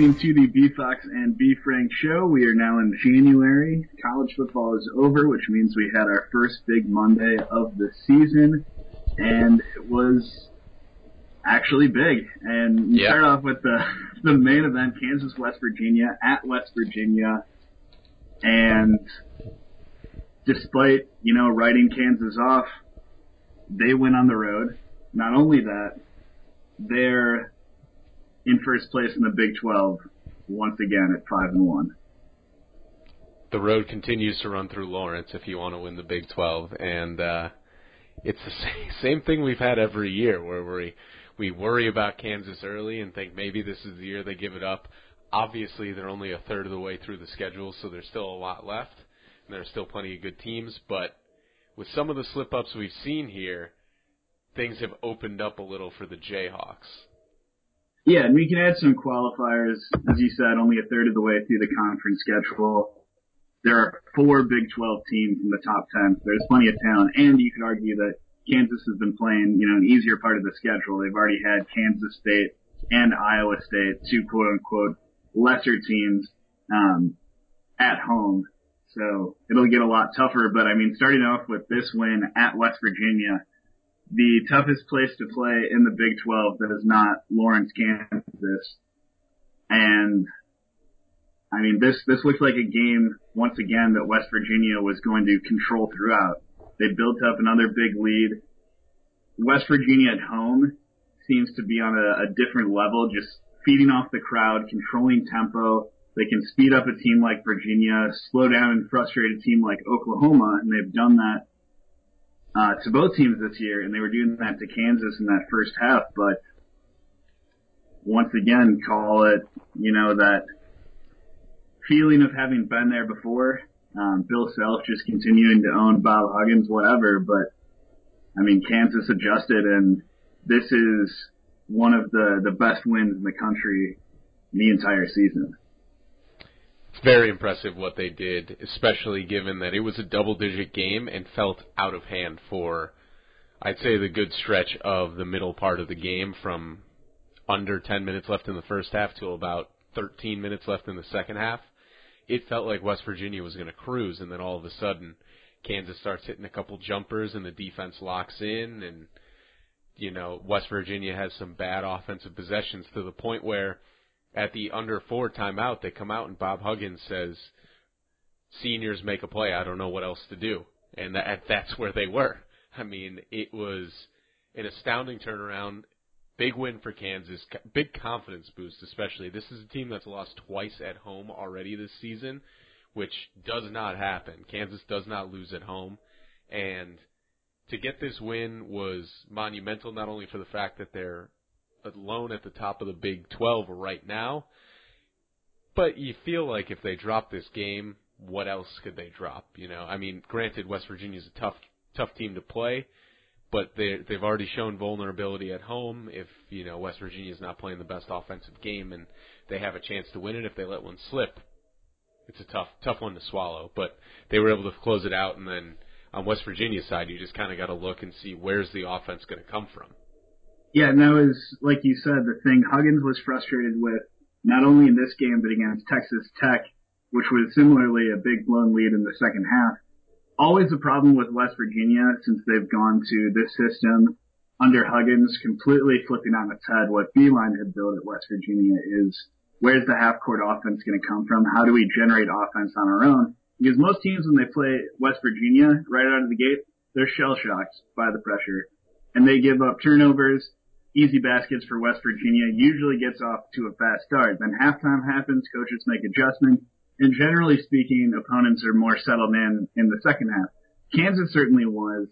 listening to the B Fox and B Frank show. We are now in January. College football is over, which means we had our first big Monday of the season, and it was actually big. And we Yeah. start off with the the main event: Kansas West Virginia at West Virginia, and despite you know writing Kansas off, they went on the road. Not only that, they're in first place in the Big 12 once again at five and one. the road continues to run through Lawrence if you want to win the Big 12, and uh, it's the same, thing we've had every year where we we worry about Kansas early and think maybe this is the year they give it up. Obviously, they're only a third of the way through the schedule, so there's still a lot left, and there are still plenty of good teams. But with some of the slip ups we've seen here, things have opened up a little for the Jayhawks. Yeah, and we can add some qualifiers. As you said, only a third of the way through the conference schedule. There are four Big 12 teams in the top 10. So there's plenty of talent, and you could argue that Kansas has been playing, you know, an easier part of the schedule. They've already had Kansas State and Iowa State, two quote unquote lesser teams, um, at home. So it'll get a lot tougher, but I mean, starting off with this win at West Virginia, the toughest place to play in the Big 12 that is not Lawrence, Kansas. And I mean, this, this looks like a game once again that West Virginia was going to control throughout. They built up another big lead. West Virginia at home seems to be on a, a different level, just feeding off the crowd, controlling tempo. They can speed up a team like Virginia, slow down and frustrate a team like Oklahoma, and they've done that uh, to both teams this year, and they were doing that to Kansas in that first half. But once again, call it, you know, that feeling of having been there before. Um, Bill Self just continuing to own Bob Huggins, whatever. But I mean, Kansas adjusted, and this is one of the the best wins in the country the entire season. Very impressive what they did, especially given that it was a double digit game and felt out of hand for, I'd say, the good stretch of the middle part of the game from under 10 minutes left in the first half to about 13 minutes left in the second half. It felt like West Virginia was going to cruise, and then all of a sudden, Kansas starts hitting a couple jumpers, and the defense locks in, and you know West Virginia has some bad offensive possessions to the point where at the under four timeout, they come out and Bob Huggins says, "Seniors make a play. I don't know what else to do," and that, that's where they were. I mean, it was an astounding turnaround. Big win for Kansas. Big confidence boost, especially. This is a team that's lost twice at home already this season, which does not happen. Kansas does not lose at home, and to get this win was monumental. Not only for the fact that they're alone at the top of the Big 12 right now. But you feel like if they drop this game, what else could they drop? You know, I mean, granted, West Virginia's a tough, tough team to play, but they they've already shown vulnerability at home. If you know West Virginia's not playing the best offensive game, and they have a chance to win it if they let one slip, it's a tough, tough one to swallow. But they were able to close it out, and then on West Virginia's side, you just kind of got to look and see where's the offense going to come from. Yeah, and that was, like you said, the thing Huggins was frustrated with, not only in this game, but against Texas Tech, which was similarly a big blown lead in the second half. Always a problem with West Virginia since they've gone to this system under Huggins, completely flipping on its head what Beilein had built at West Virginia is where's the half court offense going to come from? How do we generate offense on our own? Because most teams when they play West Virginia right out of the gate, they're shell shocked by the pressure and they give up turnovers, easy baskets for West Virginia, usually gets off to a fast start. Then halftime happens, coaches make adjustments, and generally speaking, opponents are more settled in in the second half. Kansas certainly was.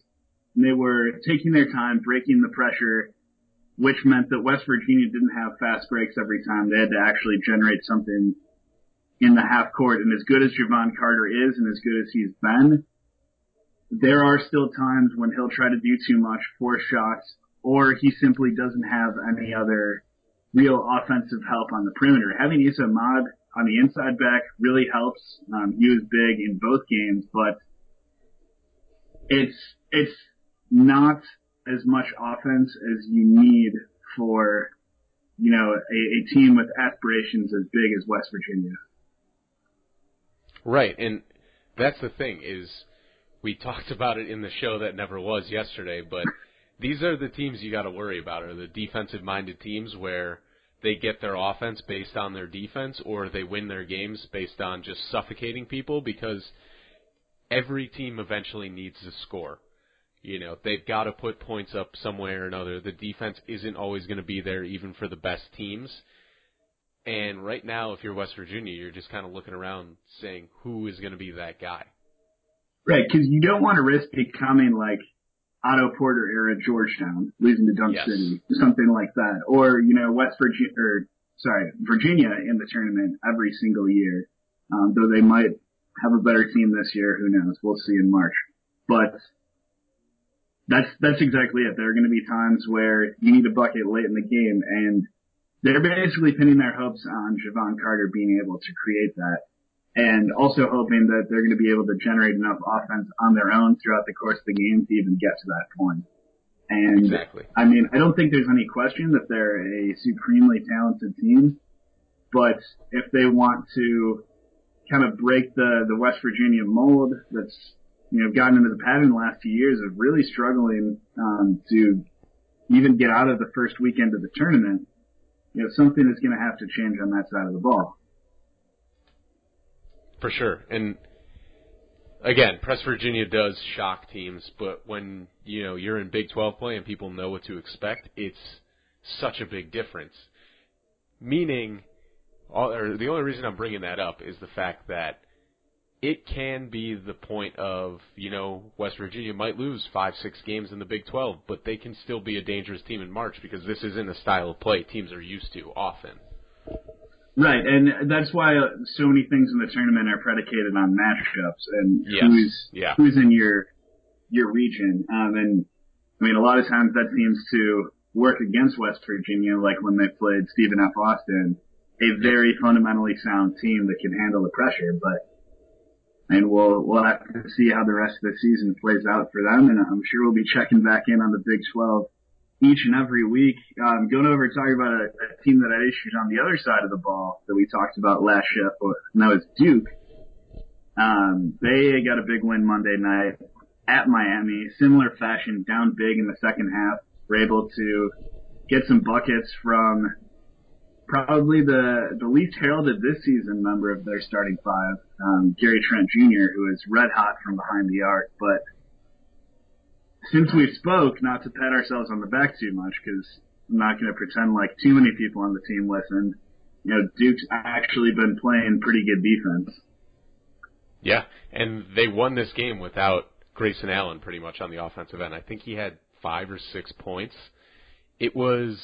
They were taking their time, breaking the pressure, which meant that West Virginia didn't have fast breaks every time. They had to actually generate something in the half court. And as good as Jevon Carter is and as good as he's been, there are still times when he'll try to do too much, force shots, or he simply doesn't have any other real offensive help on the perimeter. Having Esa Ahmad on the inside back really helps. Um, he was big in both games, but it's it's not as much offense as you need for you know, a, a team with aspirations as big as West Virginia. Right, and that's the thing is we talked about it in the show that never was yesterday, but these are the teams you got to worry about are the defensive minded teams where they get their offense based on their defense or they win their games based on just suffocating people because every team eventually needs to score. You know, they've got to put points up some way or another. The defense isn't always going to be there even for the best teams. And right now, if you're West Virginia, you're just kind of looking around saying, who is going to be that guy? Right, because you don't want to risk becoming like Otto Porter era Georgetown, losing to Dunk yes. City, something like that, or you know West Virginia, or sorry, Virginia in the tournament every single year. Um, though they might have a better team this year, who knows? We'll see in March. But that's that's exactly it. There are going to be times where you need a bucket late in the game, and they're basically pinning their hopes on Jevon Carter being able to create that and also hoping that they're going to be able to generate enough offense on their own throughout the course of the game to even get to that point. And exactly. I mean, I don't think there's any question that they're a supremely talented team, but if they want to kind of break the the West Virginia mold that's you know gotten into the pattern the last few years of really struggling um, to even get out of the first weekend of the tournament, you know, something is going to have to change on that side of the ball. For sure. And again, Press Virginia does shock teams, but when, you know, you're in Big 12 play and people know what to expect, it's such a big difference. Meaning, all, or the only reason I'm bringing that up is the fact that it can be the point of, you know, West Virginia might lose five, six games in the Big 12, but they can still be a dangerous team in March because this isn't a style of play teams are used to often. Right, and that's why so many things in the tournament are predicated on matchups and yes. who's yeah. who's in your your region. Um, and I mean, a lot of times that seems to work against West Virginia, like when they played Stephen F. Austin, a very fundamentally sound team that can handle the pressure. But and we'll we'll have to see how the rest of the season plays out for them, and I'm sure we'll be checking back in on the Big 12 each and every week. Um, going over and talking about a, a team that I issued on the other side of the ball that we talked about last shift, and that was Duke. Um, they got a big win Monday night at Miami, similar fashion, down big in the second half. Were able to get some buckets from probably the the least heralded this season member of their starting five, um, Gary Trent Jr., who is red hot from behind the arc, but since we spoke, not to pat ourselves on the back too much, because I'm not going to pretend like too many people on the team listened. You know, Duke's actually been playing pretty good defense. Yeah, and they won this game without Grayson Allen pretty much on the offensive end. I think he had five or six points. It was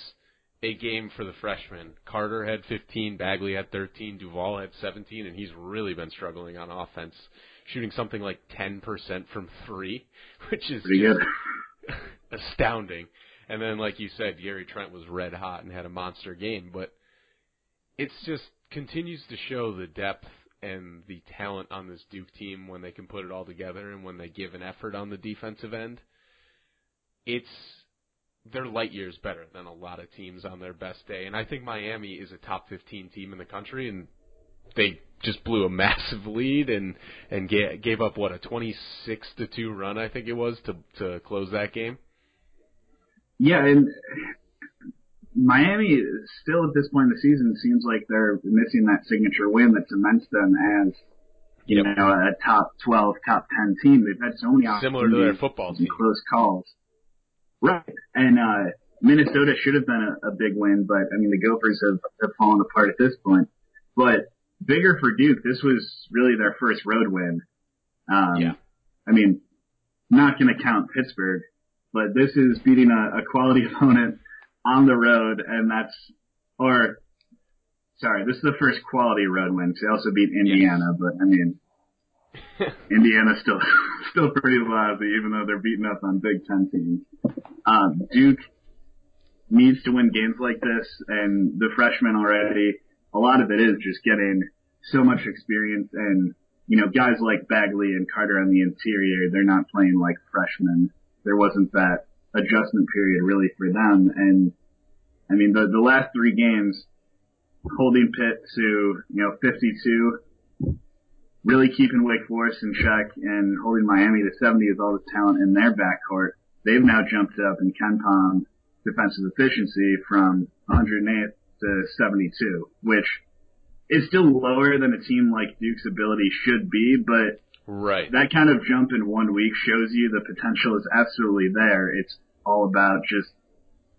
a game for the freshmen. Carter had 15, Bagley had 13, Duval had 17, and he's really been struggling on offense shooting something like 10% from three, which is astounding. And then, like you said, Gary Trent was red hot and had a monster game. But it's just continues to show the depth and the talent on this Duke team when they can put it all together and when they give an effort on the defensive end. It's they're light years better than a lot of teams on their best day. And I think Miami is a top 15 team in the country, and they just blew a massive lead and and gave, gave up what a 26 to 2 run I think it was to to close that game. Yeah, and Miami still at this point in the season seems like they're missing that signature win that cements them as you Yep. know a top 12, top 10 team. They've had so many Similar to their football team. close calls. Right, and uh Minnesota should have been a, a big win, but I mean the Gophers have, have fallen apart at this point. But bigger for Duke, this was really their first road win. Um, Yeah. I mean, not going to count Pittsburgh, but this is beating a, a quality opponent on the road, and that's, or, sorry, this is the first quality road win. They also beat Indiana, but I mean, Indiana's still, still pretty lousy, even though they're beating up on Big Ten teams. Um, Duke needs to win games like this, and the freshmen already, a lot of it is just getting so much experience and, you know, guys like Bagley and Carter on the interior, they're not playing like freshmen. There wasn't that adjustment period really for them. And I mean, the the last three games, holding Pitt to you know 52, really keeping Wake Forest in check, and holding Miami to 70 with all the talent in their backcourt. They've now jumped up in KenPom defensive efficiency from 108 to 72, which is still lower than a team like Duke's ability should be, but right. that kind of jump in one week shows you the potential is absolutely there. It's all about just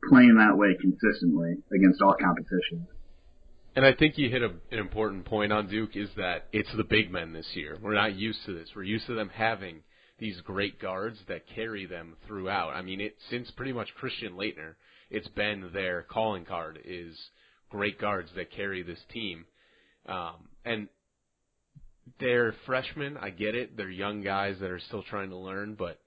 playing that way consistently against all competition. And I think you hit a, an important point on Duke is that it's the big men this year. We're not used to this. We're used to them having these great guards that carry them throughout. I mean, it since pretty much Christian Laettner, it's been their calling card is great guards that carry this team. Um, and they're freshmen. I get it. They're young guys that are still trying to learn, but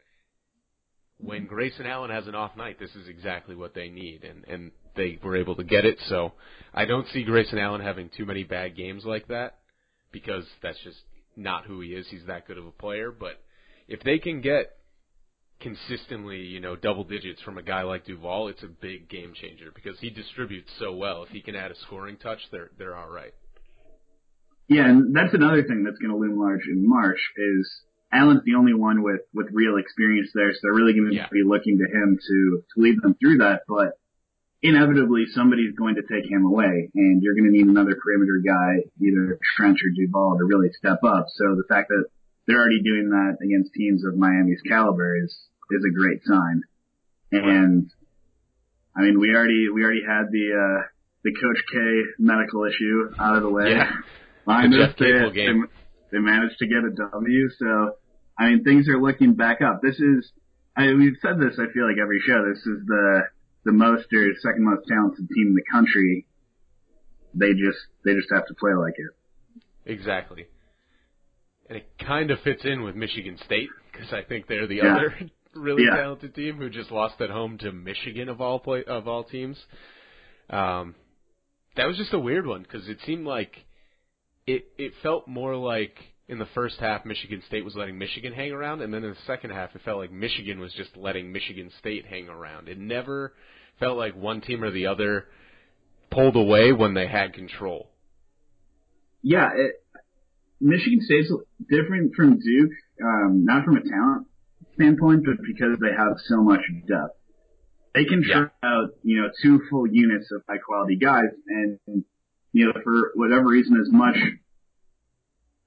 when Grayson Allen has an off night, this is exactly what they need, and and they were able to get it. So I don't see Grayson Allen having too many bad games like that because that's just not who he is. He's that good of a player, but if they can get consistently, you know, double digits from a guy like Duval, it's a big game changer because he distributes so well. If he can add a scoring touch, they're they're all right. Yeah, and that's another thing that's going to loom large in March is Allen's the only one with with real experience there, so they're really going to Yeah. be looking to him to to lead them through that. But inevitably, somebody's going to take him away, and you're going to need another perimeter guy, either Trent or Duval, to really step up. So the fact that they're already doing that against teams of Miami's caliber is is a great sign. And I mean, we already we already had the uh, the Coach K medical issue out of the way. Yeah. Behind The us, Jeff they, they they managed to get a W. So I mean, things are looking back up. This is I mean, we've said this. I feel like every show. This is the the most or second most talented team in the country. They just they just have to play like it. Exactly. And it kind of fits in with Michigan State because I think they're the Yeah. other really Yeah. talented team who just lost at home to Michigan of all play of all teams. Um, that was just a weird one because it seemed like it it felt more like in the first half Michigan State was letting Michigan hang around, and then in the second half it felt like Michigan was just letting Michigan State hang around. It never felt like one team or the other pulled away when they had control. Yeah, it, Michigan State's different from Duke, um, not from a talent standpoint, but because they have so much depth. They can Yeah. turn out, you know, two full units of high quality guys, and you know, for whatever reason, as much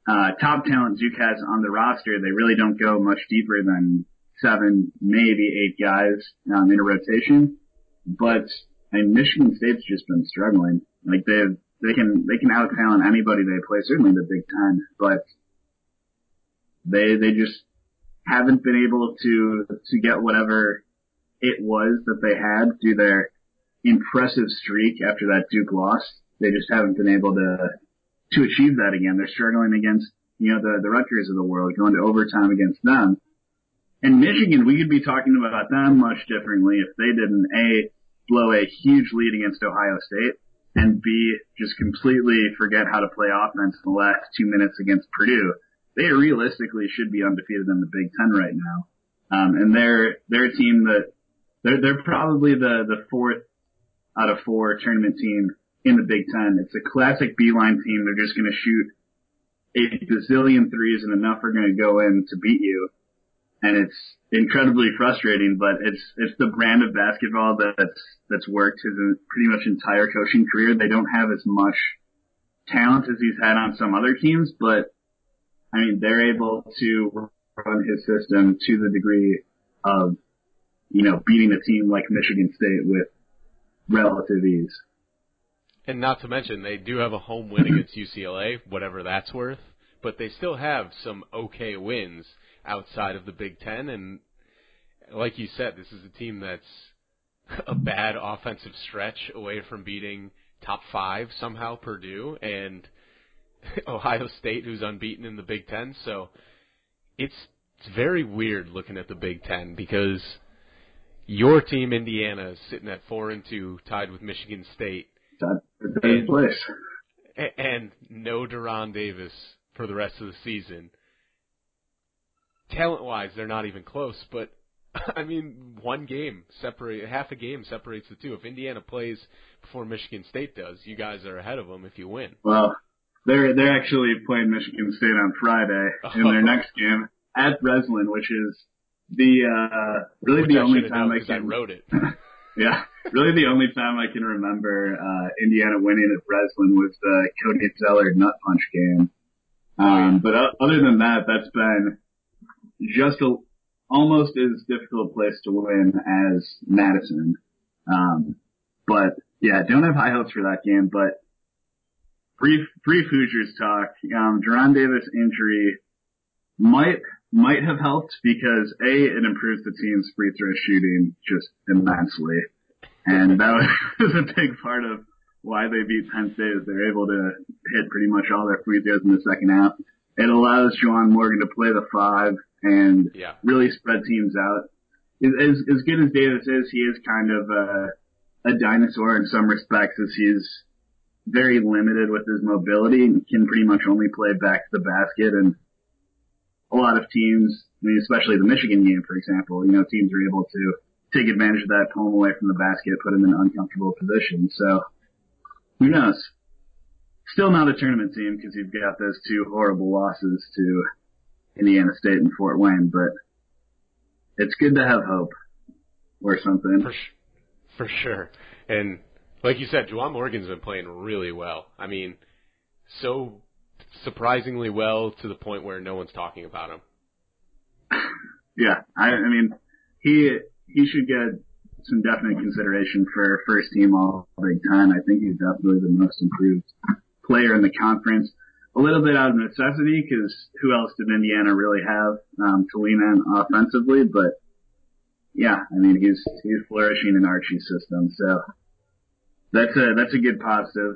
uh, top talent Duke has on the roster, they really don't go much deeper than seven, maybe eight guys um, in a rotation. But I mean, Michigan State's just been struggling. Like they've they can they can out talent anybody they play, certainly the Big Ten, but they they just haven't been able to to get whatever it was that they had through their impressive streak after that Duke loss. They just haven't been able to to achieve that again. They're struggling against you know the the Rutgers of the world, going to overtime against them. And Michigan, we could be talking about them much differently if they didn't a blow a huge lead against Ohio State and B just completely forget how to play offense in the last two minutes against Purdue. They realistically should be undefeated in the Big Ten right now. Um, and they're they're a team that they're they're probably the the fourth out of four tournament team in the Big Ten. It's a classic Beilein team. They're just going to shoot a bazillion threes, and enough are going to go in to beat you. And it's incredibly frustrating, but it's it's the brand of basketball that's that's worked his pretty much entire coaching career. They don't have as much talent as he's had on some other teams, but I mean they're able to run his system to the degree of you know beating a team like Michigan State with relative ease. And not to mention, they do have a home win against UCLA, whatever that's worth. But they still have some okay wins outside of the Big Ten. And like you said, this is a team that's a bad offensive stretch away from beating top five somehow Purdue and Ohio State, who's unbeaten in the Big Ten. So it's it's very weird looking at the Big Ten because your team, Indiana, is sitting at four and two, tied with Michigan State That's the best place. and no De'Ron Davis for the rest of the season. Talent wise, they're not even close, but I mean, one game separate half a game separates the two. If Indiana plays before Michigan State does, you guys are ahead of them if you win. Well, they're they're actually playing Michigan State on Friday in their next game at Breslin, which is the uh really Which the I only time I 'cause I can wrote it. yeah really the only time I can remember uh Indiana winning at Breslin was the Cody Zeller nut punch game. Um, Oh, but o- other than that, that's been just a almost as difficult a place to win as Madison. Um, but yeah, don't have high hopes for that game. But brief brief Hoosiers talk. Um, De'Ron Davis injury might might have helped because a it improves the team's free throw shooting just immensely, and that was a big part of why they beat Penn State. Is they're able to hit pretty much all their free throws in the second half. It allows Juwan Morgan to play the five and Yeah. really spread teams out. As as as good as Davis is, he is kind of a, a dinosaur in some respects, as he's very limited with his mobility and can pretty much only play back to the basket. And a lot of teams, I mean, especially the Michigan game, for example, you know, teams are able to take advantage of that, pull him away from the basket, put him in an uncomfortable position. So who knows? Still not a tournament team because you've got those two horrible losses to Indiana State and Fort Wayne, but it's good to have hope or something. For, sh- for sure. And like you said, Juwan Morgan's been playing really well. I mean, so surprisingly well to the point where no one's talking about him. Yeah, I, I mean, he he should get some definite consideration for first team all Big Ten. I think he's definitely the most improved player in the conference. A little bit out of necessity because who else did Indiana really have um, to lean on offensively? But yeah, I mean he's he's flourishing in Archie's system, so that's a that's a good positive.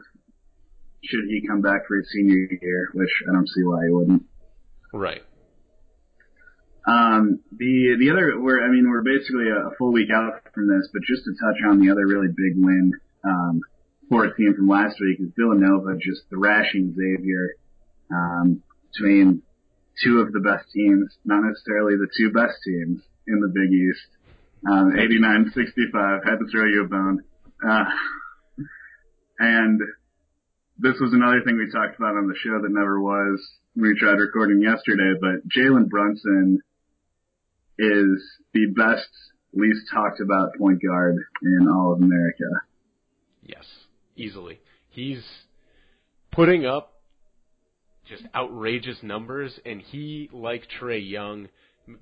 Should he come back for his senior year, which I don't see why he wouldn't. Right. Um, the the other, we're I mean we're basically a, full week out from this, but just to touch on the other really big win um, for a team from last week is Villanova just thrashing Xavier um, between two of the best teams, not necessarily the two best teams in the Big East. Um, 89-65, had to throw you a bone. Uh, and this was another thing we talked about on the show that never was. We tried recording yesterday, but Jalen Brunson is the best, least talked about point guard in all of America. Yes, easily. He's putting up just outrageous numbers, and he, like Trae Young,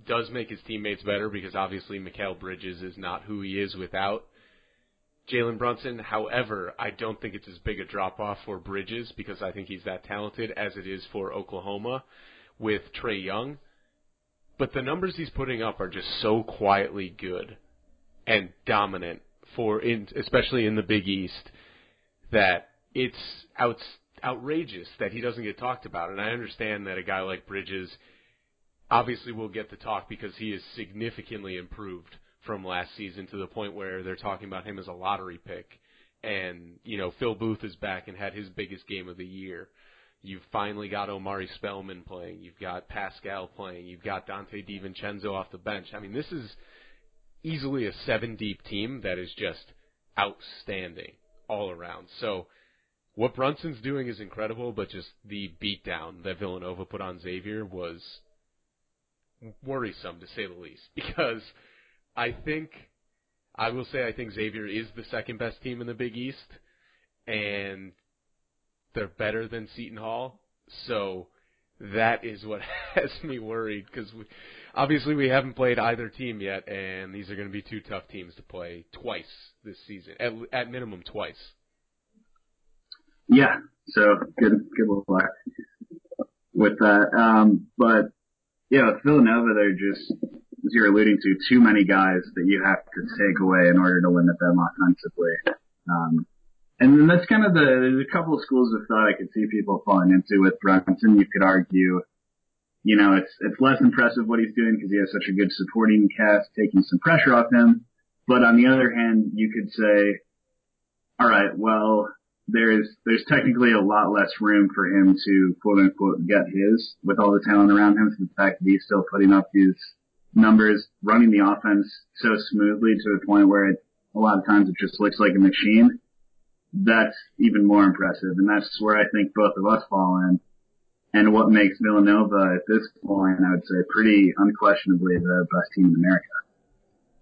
does make his teammates better because obviously Mikal Bridges is not who he is without Jalen Brunson. However, I don't think it's as big a drop off for Bridges because I think he's that talented as it is for Oklahoma with Trae Young. But the numbers he's putting up are just so quietly good and dominant for in especially in the Big East that it's out, outrageous that he doesn't get talked about. And I understand that a guy like Bridges obviously will get the talk because he is significantly improved from last season to the point where they're talking about him as a lottery pick. And, you know, Phil Booth is back and had his biggest game of the year. You've finally got Omari Spellman playing. You've got Paschall playing. You've got Donte DiVincenzo off the bench. I mean, this is easily a seven deep team that is just outstanding all around. So what Brunson's doing is incredible, but just the beatdown that Villanova put on Xavier was worrisome to say the least because I think I will say I think Xavier is the second best team in the Big East and they're better than Seton Hall. So that is what has me worried because we, obviously we haven't played either team yet, and these are going to be two tough teams to play twice this season, at, at minimum twice. Yeah, so good good luck with that. Um, but yeah, Villanova, they're just as you're alluding to, too many guys that you have to take away in order to limit them offensively. Um, and then that's kind of the, there's a couple of schools of thought I could see people falling into with Brunson. You could argue, you know, it's, it's less impressive what he's doing because he has such a good supporting cast taking some pressure off him. But on the other hand, you could say, all right, well, there's, there's technically a lot less room for him to quote unquote get his with all the talent around him. So the fact that he's still putting up these numbers, running the offense so smoothly to the point where it, a lot of times it just looks like a machine. That's even more impressive, and that's where I think both of us fall in. And what makes Villanova at this point, I would say, pretty unquestionably the best team in America.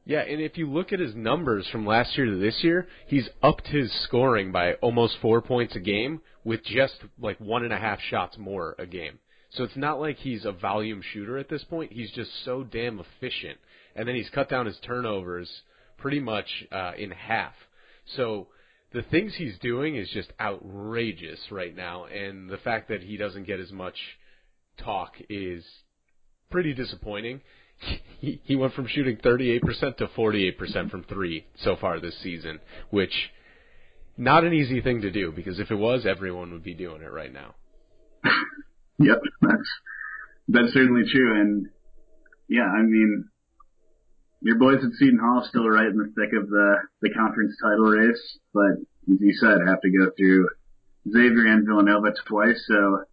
Yeah, and if you look at his numbers from last year to this year, he's upped his scoring by almost four points a game with just like one and a half shots more a game. So it's not like he's a volume shooter at this point. He's just so damn efficient. And then he's cut down his turnovers pretty much uh, in half. So the things he's doing is just outrageous right now. And the fact that he doesn't get as much talk is pretty disappointing. He, he went from shooting 38% to 48% from three so far this season, which not an easy thing to do because if it was, everyone would be doing it right now. Yep, that's that's certainly true. And yeah, I mean, your boys at Seton Hall still right in the thick of the the conference title race, but as you said, have to go through Xavier and Villanova twice. So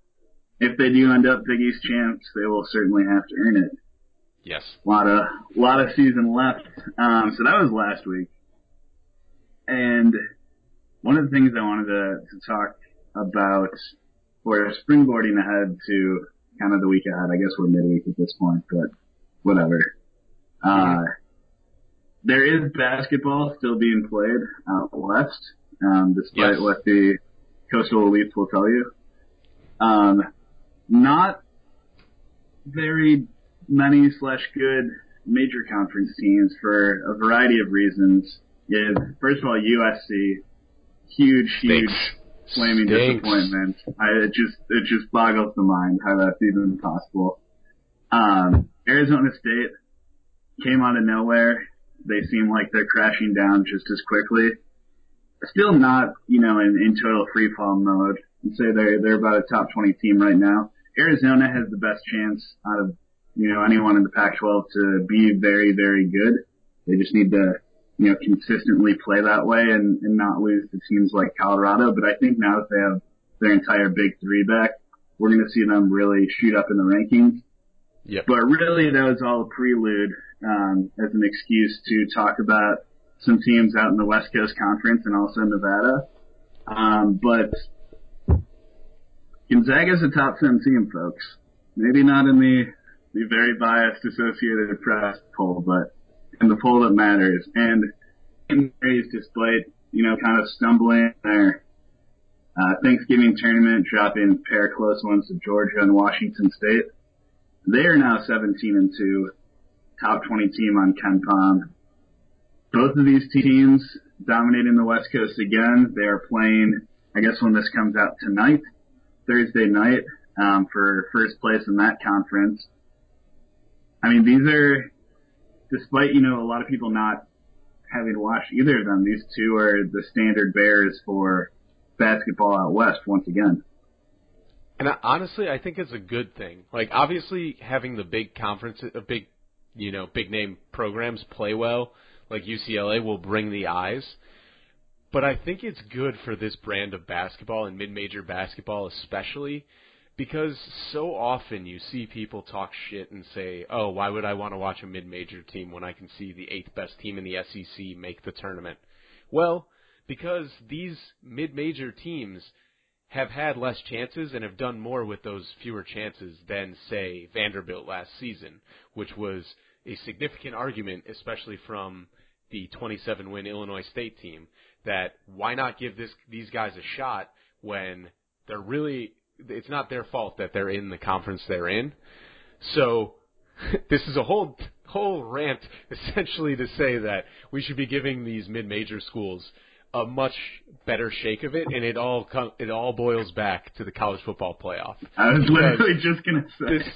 if they do end up Big East champs, they will certainly have to earn it. Yes. A lot of lot of season left. Um, so that was last week, and one of the things I wanted to, to talk about we're springboarding ahead to kind of the week ahead. I guess we're midweek at this point, but whatever. Uh, there is basketball still being played out west, um, despite Yes. what the coastal elites will tell you. Um, not very many slash good major conference teams for a variety of reasons. Is first of all USC, huge, huge Stinks. Flaming Stinks. disappointment. I, it just it just boggles the mind how that's even possible. Um, Arizona State came out of nowhere. They seem like they're crashing down just as quickly. Still not, you know, in, in total free fall mode. I'd say they're they're about a top 20 team right now. Arizona has the best chance out of you know anyone in the Pac-12 to be very very good. They just need to you know, consistently play that way and, and not lose to teams like Colorado. But I think now that they have their entire big three back, we're going to see them really shoot up in the rankings. Yep. But really, that was all a prelude um, as an excuse to talk about some teams out in the West Coast Conference and also Nevada. Um, but Gonzaga's a top 10 team, folks. Maybe not in the, the very biased Associated Press poll, but in the poll that matters. And Mary's despite, you know, kind of stumbling their uh, Thanksgiving tournament, dropping a pair of close ones to Georgia and Washington State. They are now 17 and 2, top 20 team on KenPom. Both of these teams dominating the West Coast again. They are playing, I guess when this comes out tonight, Thursday night, um, for first place in that conference. I mean, these are, despite, you know, a lot of people not having watched either of them, these two are the standard bears for basketball out west once again. And I, honestly, I think it's a good thing. Like, obviously, having the big conference, a big, you know, big name programs play well, like UCLA, will bring the eyes. But I think it's good for this brand of basketball and mid-major basketball, especially because so often you see people talk shit and say, "Oh, why would I want to watch a mid-major team when I can see the eighth best team in the SEC make the tournament?" Well, because these mid-major teams have had less chances and have done more with those fewer chances than, say, Vanderbilt last season, which was a significant argument, especially from the 27 win Illinois State team, that why not give this these guys a shot when they're really it's not their fault that they're in the conference they're in. So this is a whole whole rant essentially to say that we should be giving these mid-major schools a much better shake of it, and it all com- it all boils back to the college football playoff. I was literally just gonna say. this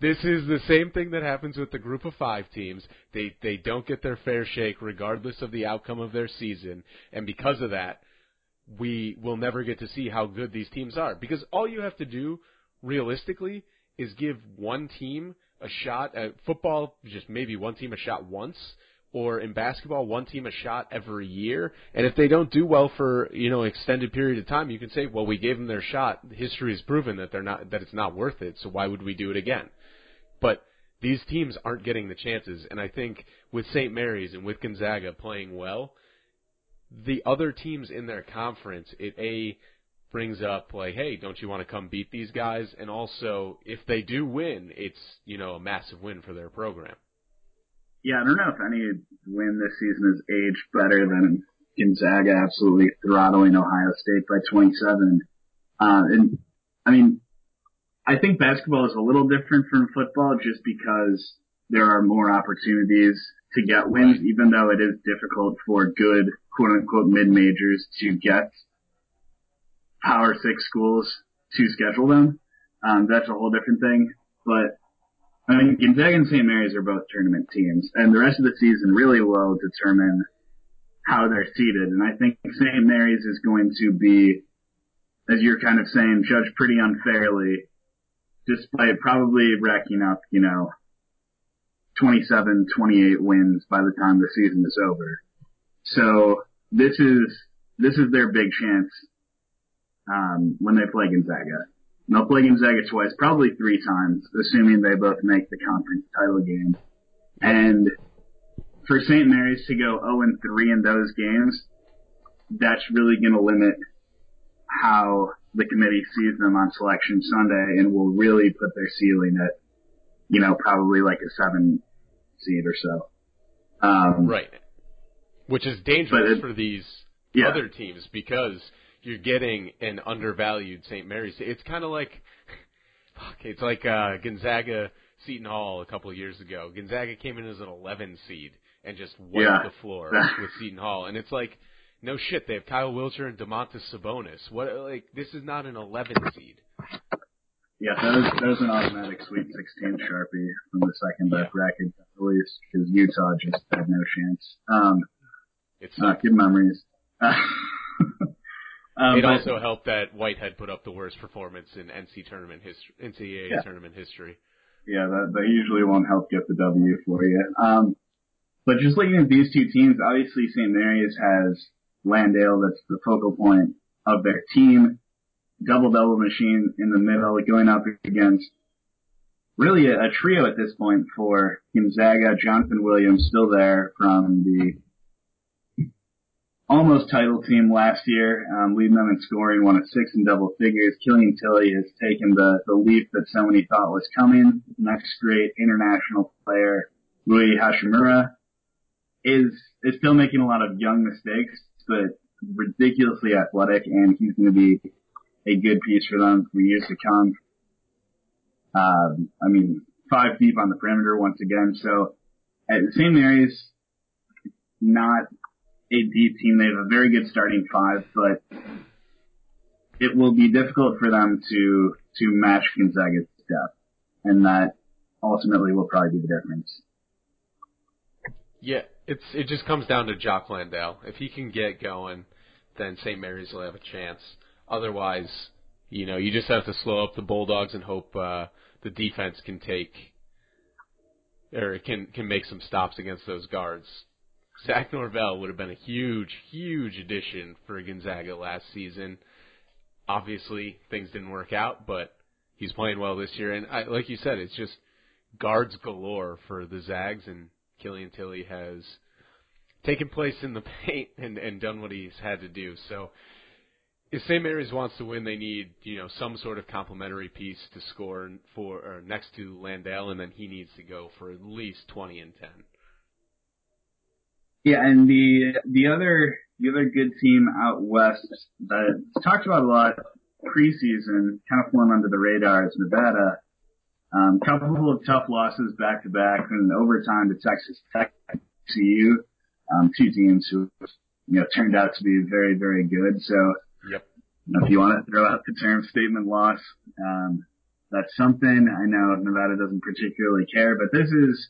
this is the same thing that happens with the group of five teams. They they don't get their fair shake regardless of the outcome of their season, and because of that, we will never get to see how good these teams are. Because all you have to do, realistically, is give one team a shot at football, just maybe one team a shot once, or in basketball, one team a shot every year. And if they don't do well for you know extended period of time, you can say, well, we gave them their shot. History has proven that they're not that it's not worth it. So why would we do it again? But these teams aren't getting the chances. And I think with St. Mary's and with Gonzaga playing well, the other teams in their conference, it a brings up like, hey, don't you want to come beat these guys? And also, if they do win, it's you know a massive win for their program. Yeah, I don't know if any win this season has aged better than Gonzaga absolutely throttling Ohio State by 27. Uh, and I mean, I think basketball is a little different from football just because there are more opportunities to get wins, even though it is difficult for good quote unquote mid majors to get power six schools to schedule them. Um, that's a whole different thing. But I mean, Gonzaga and St. Mary's are both tournament teams, and the rest of the season really will determine how they're seated. And I think St. Mary's is going to be, as you're kind of saying, judged pretty unfairly, despite probably racking up, you know, 27, 28 wins by the time the season is over. So this is this is their big chance um, when they play Gonzaga. They'll play Gonzaga twice, probably three times, assuming they both make the conference title game. And for St. Mary's to go 0 and 3 in those games, that's really going to limit how the committee sees them on selection Sunday and will really put their ceiling at, you know, probably like a seven seed or so. Um, right. Which is dangerous it, for these yeah. other teams because you're getting an undervalued St. Mary's. It's kind of like, fuck, it's like uh, Gonzaga Seton Hall a couple of years ago. Gonzaga came in as an 11 seed and just wiped yeah. the floor with Seton Hall, and it's like, no shit, they have Kyle Wiltjer and Domantas Sabonis. What like this is not an 11 seed. Yeah, that was that was an automatic Sweet 16 sharpie from the second yeah. bracket release because Utah just had no chance. Um, it's uh, good memories. Uh, um, it also helped that Whitehead put up the worst performance in NC tournament history, NCAA yeah. tournament history. Yeah, that that usually won't help get the W for you. Um, but just looking at these two teams, obviously St. Mary's has Landale that's the focal point of their team. Double double machine in the middle going up against really a, a trio at this point for Gonzaga. Johnathan Williams still there from the almost title team last year, um, leading them in scoring, one of six in double figures. Killian Tillie has taken the, the leap that so many thought was coming. Next great international player, Rui Hachimura, is, is still making a lot of young mistakes, but ridiculously athletic, and he's going to be a good piece for them for years to come. Um, I mean, five deep on the perimeter once again. So at St. Mary's, not a deep team. They have a very good starting five, but it will be difficult for them to to match Gonzaga's depth, and that ultimately will probably be the difference. Yeah, it's it just comes down to Jock Landale. If he can get going, then St. Mary's will have a chance. Otherwise, you know, you just have to slow up the Bulldogs and hope uh, the defense can take or can can make some stops against those guards. Zach Norvell would have been a huge, huge addition for Gonzaga last season. Obviously, things didn't work out, but he's playing well this year. And I, like you said, it's just guards galore for the Zags, and Killian Tillie has taken place in the paint and, and done what he's had to do. So if St. Mary's wants to win, they need you know some sort of complementary piece to score for or next to Landale, and then he needs to go for at least twenty and ten. Yeah, and the the other the other good team out west that talked about a lot preseason, kind of flown under the radar is Nevada. Um, couple of tough losses back to back and overtime to Texas Tech, CU, um, two teams who you know turned out to be very very good. So, yep. If you want to throw out the term statement loss, um, that's something. I know Nevada doesn't particularly care, but this is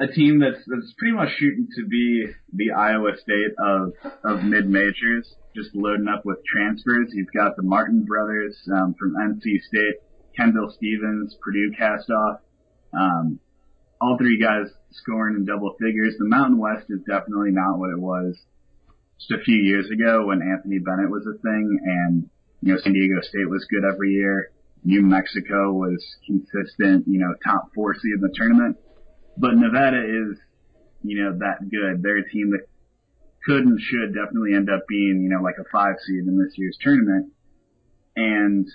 a team that's that's pretty much shooting to be the Iowa State of of mid majors, just loading up with transfers. You've got the Martin brothers um, from NC State, Kendall Stephens, Purdue cast off. Um, all three guys scoring in double figures. The Mountain West is definitely not what it was just a few years ago when Anthony Bennett was a thing, and you know San Diego State was good every year. New Mexico was consistent, you know, top four seed in the tournament. But Nevada is, you know, that good. They're a team that could and should definitely end up being, you know, like a five seed in this year's tournament. And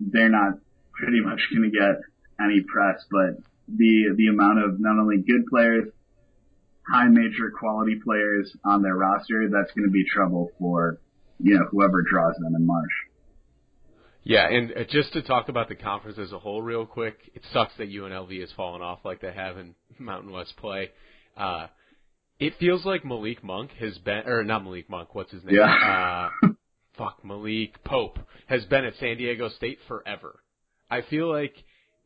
they're not pretty much going to get any press, but the, the amount of not only good players, high major quality players on their roster, that's going to be trouble for, you know, whoever draws them in March. Yeah, and uh, just to talk about the conference as a whole, real quick, it sucks that UNLV has fallen off like they have in Mountain West play. Uh, it feels like Malik Monk has been, or not Malik Monk, what's his name? Yeah. Uh, fuck, Malik Pope has been at San Diego State forever. I feel like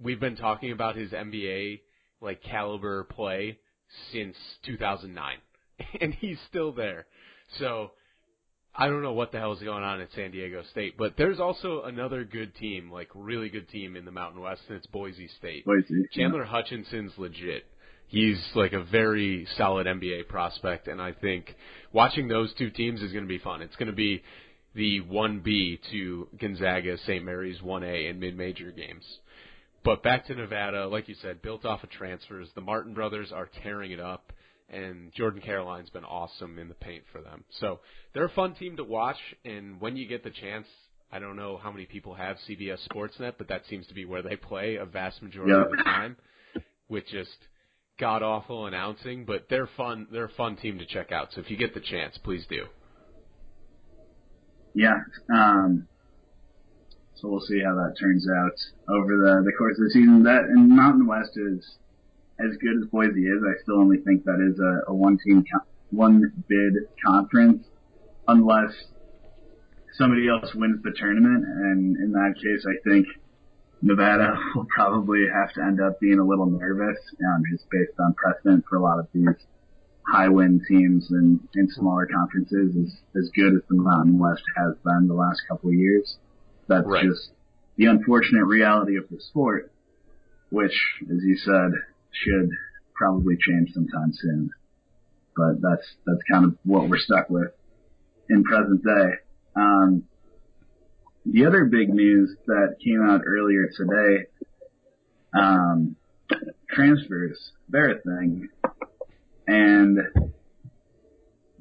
we've been talking about his NBA like caliber play since 2009, and he's still there. So I don't know what the hell is going on at San Diego State, but there's also another good team, like really good team in the Mountain West, and it's Boise State. Boise. Chandler yeah. Hutchison's legit. He's like a very solid NBA prospect, and I think watching those two teams is going to be fun. It's going to be the 1B to Gonzaga, St. Mary's 1A in mid-major games. But back to Nevada, like you said, built off of transfers. The Martin brothers are tearing it up and Jordan Caroline's been awesome in the paint for them. So they're a fun team to watch, and when you get the chance, I don't know how many people have CBS Sportsnet, but that seems to be where they play a vast majority of the time, with just god awful announcing. But they're fun. They're a fun team to check out. So if you get the chance, please do. Yeah. Um, so we'll see how that turns out over the the course of the season. That and Mountain West is as good as Boise is, I still only think that is a, a one team, one bid conference, unless somebody else wins the tournament. And in that case, I think Nevada will probably have to end up being a little nervous, um, just based on precedent for a lot of these high win teams and in smaller conferences as, as good as the Mountain West has been the last couple of years. That's right. just the unfortunate reality of the sport, which, as you said, should probably change sometime soon. But that's that's kind of what we're stuck with in present day. Um, the other big news that came out earlier today, um, transfers, they're a thing. And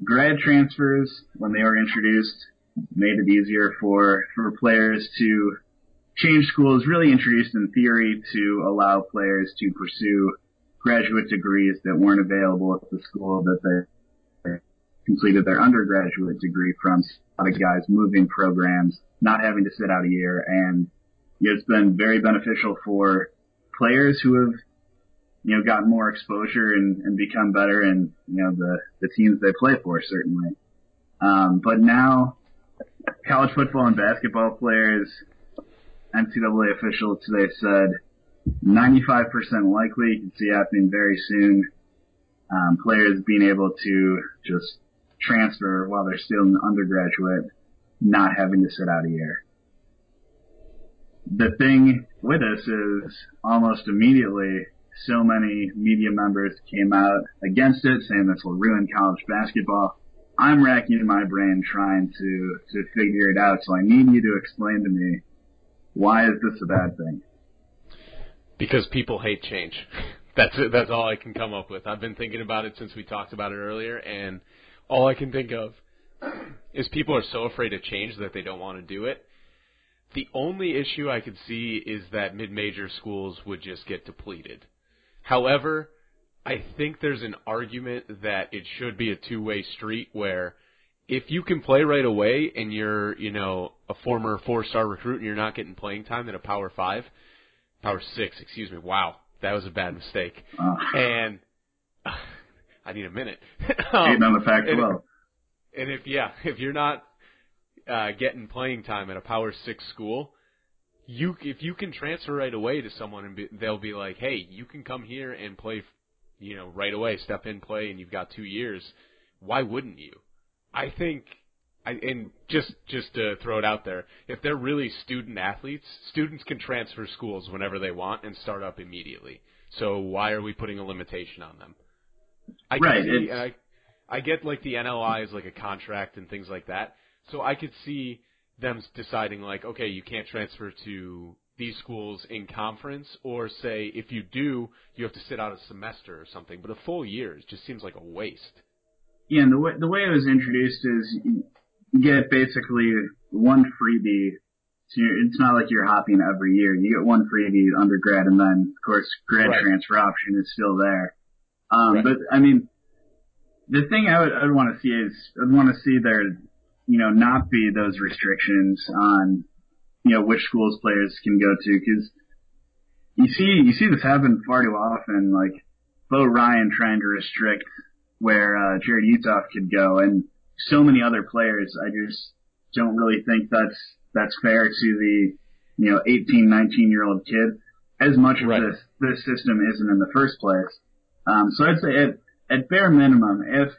grad transfers, when they were introduced, made it easier for, for players to change schools, really introduced in theory to allow players to pursue graduate degrees that weren't available at the school that they completed their undergraduate degree from. A lot of guys moving programs, not having to sit out a year, and it's been very beneficial for players who have, you know, gotten more exposure and, and become better in, you know, the, the teams they play for, certainly. Um, but now, college football and basketball players, NCAA officials today said 95% likely. You can see happening very soon. Um, players being able to just transfer while they're still an undergraduate, not having to sit out a year. The thing with this is almost immediately so many media members came out against it, saying this will ruin college basketball. I'm racking my brain trying to, to figure it out, so I need you to explain to me why is this a bad thing? Because people hate change. That's it. That's all I can come up with. I've been thinking about it since we talked about it earlier, and all I can think of is people are so afraid of change that they don't want to do it. The only issue I could see is that mid-major schools would just get depleted. However, I think there's an argument that it should be a two-way street where if you can play right away and you're, you know, a former four-star recruit and you're not getting playing time at a Power Five, Power Six, excuse me. Wow, that was a bad mistake. Uh, and uh, I need a minute. um, on the Pac-12. And, and if yeah, if you're not uh, getting playing time at a Power Six school, you if you can transfer right away to someone and be, they'll be like, hey, you can come here and play, you know, right away, step in, play, and you've got two years. Why wouldn't you? I think I, and just just to throw it out there, if they're really student athletes, students can transfer schools whenever they want and start up immediately. So why are we putting a limitation on them? I right. See, I, I get like the NLI is like a contract and things like that. So I could see them deciding like, okay, you can't transfer to these schools in conference, or say if you do, you have to sit out a semester or something. But a full year just seems like a waste. Yeah, and the way the way it was introduced is you get basically one freebie. So it's not like you're hopping every year. You get one freebie undergrad, and then of course grad Right. transfer option is still there. Um, Right. But I mean, the thing I would, I'd want to see is I'd want to see there, you know, not be those restrictions on, you know, which schools players can go to because you see you see this happen far too often. Like Bo Ryan trying to restrict where uh, Jarrod Uthoff could go, and so many other players. I just don't really think that's that's fair to the you know 18, 19 year old kid. As much of Right. this this system isn't in the first place. Um, so I'd say at at bare minimum, if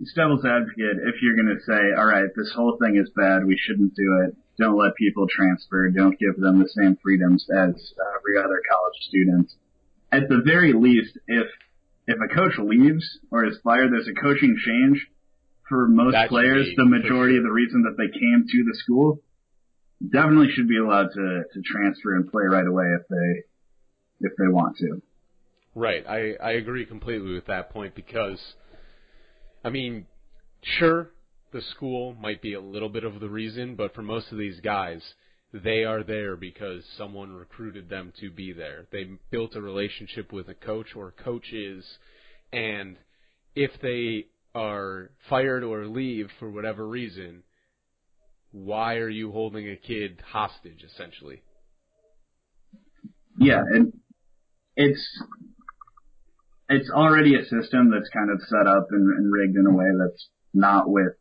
it's devil's advocate, if you're going to say, all right, this whole thing is bad, we shouldn't do it. Don't let people transfer. Don't give them the same freedoms as uh, every other college student. At the very least, if if a coach leaves or is fired, there's a coaching change. For most players, the majority sure. of the reason that they came to the school definitely should be allowed to to transfer and play right away if they if they want to. Right. I, I agree completely with that point because, I mean, sure, the school might be a little bit of the reason, but for most of these guys, they are there because someone recruited them to be there. They built a relationship with a coach or coaches, and if they are fired or leave for whatever reason, why are you holding a kid hostage, essentially? Yeah, and it's it's already a system that's kind of set up and, and rigged in a way that's not with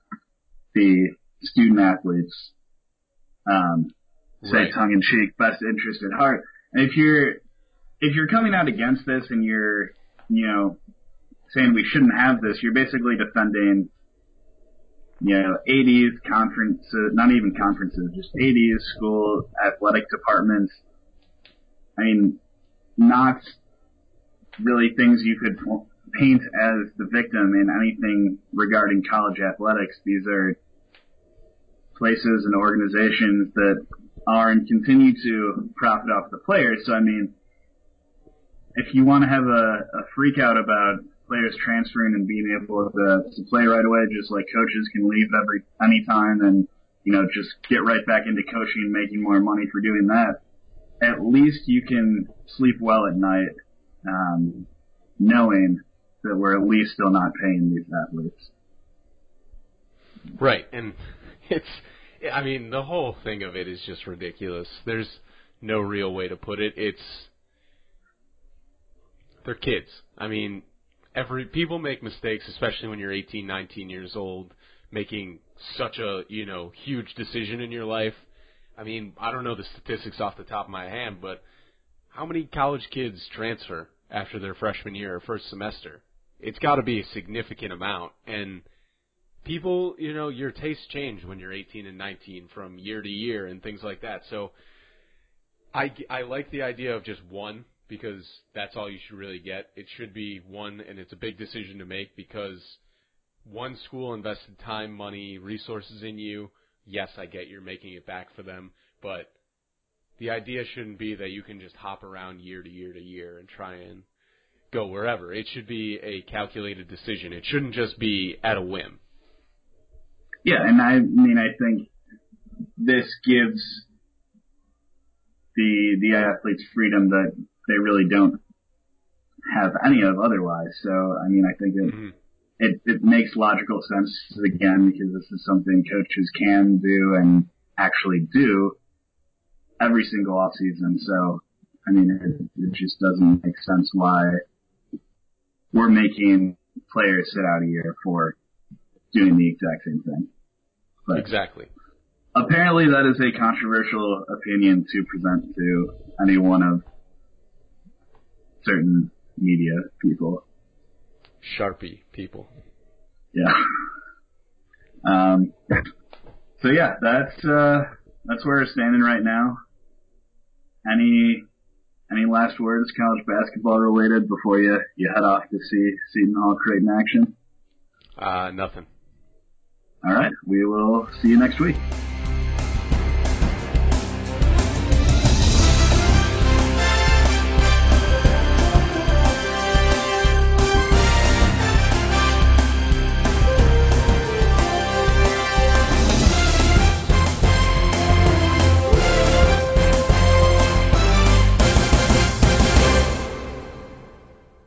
the student athletes. Um, say Right. tongue in cheek, best interest at heart. And if you're if you're coming out against this and you're you know saying we shouldn't have this, you're basically defending you know 80s conferences, not even conferences, just 80s school athletic departments. I mean, not really things you could paint as the victim in anything regarding college athletics. These are places and organizations that are and continue to profit off the players. So I mean, if you want to have a, a freak out about players transferring and being able to, to play right away, just like coaches can leave every any time and you know just get right back into coaching and making more money for doing that. At least you can sleep well at night, um, knowing that we're at least still not paying these athletes. Right, and it's, I mean, the whole thing of it is just ridiculous. There's no real way to put it. It's, they're kids. I mean, every, people make mistakes, especially when you're 18, 19 years old, making such a, you know, huge decision in your life. I mean, I don't know the statistics off the top of my hand, but how many college kids transfer after their freshman year or first semester? It's got to be a significant amount, and people, you know, your tastes change when you're 18 and 19 from year to year and things like that. So I, I like the idea of just one because that's all you should really get. It should be one, and it's a big decision to make because one school invested time, money, resources in you. Yes, I get you're making it back for them, but the idea shouldn't be that you can just hop around year to year to year and try and go wherever. It should be a calculated decision. It shouldn't just be at a whim. Yeah, and I mean, I think this gives the the athletes freedom that they really don't have any of otherwise. So, I mean, I think it Mhm. it, it makes logical sense again because this is something coaches can do and actually do every single off season. So, I mean, it, it just doesn't make sense why we're making players sit out a year for doing the exact same thing. But Exactly. apparently that is a controversial opinion to present to any one of certain media people. Sharpie people. Yeah. Um, so yeah, that's, uh, that's where we're standing right now. Any, any last words college basketball related before you, you head off to see Seton Hall Creighton action? Uh, nothing. All right. We will see you next week.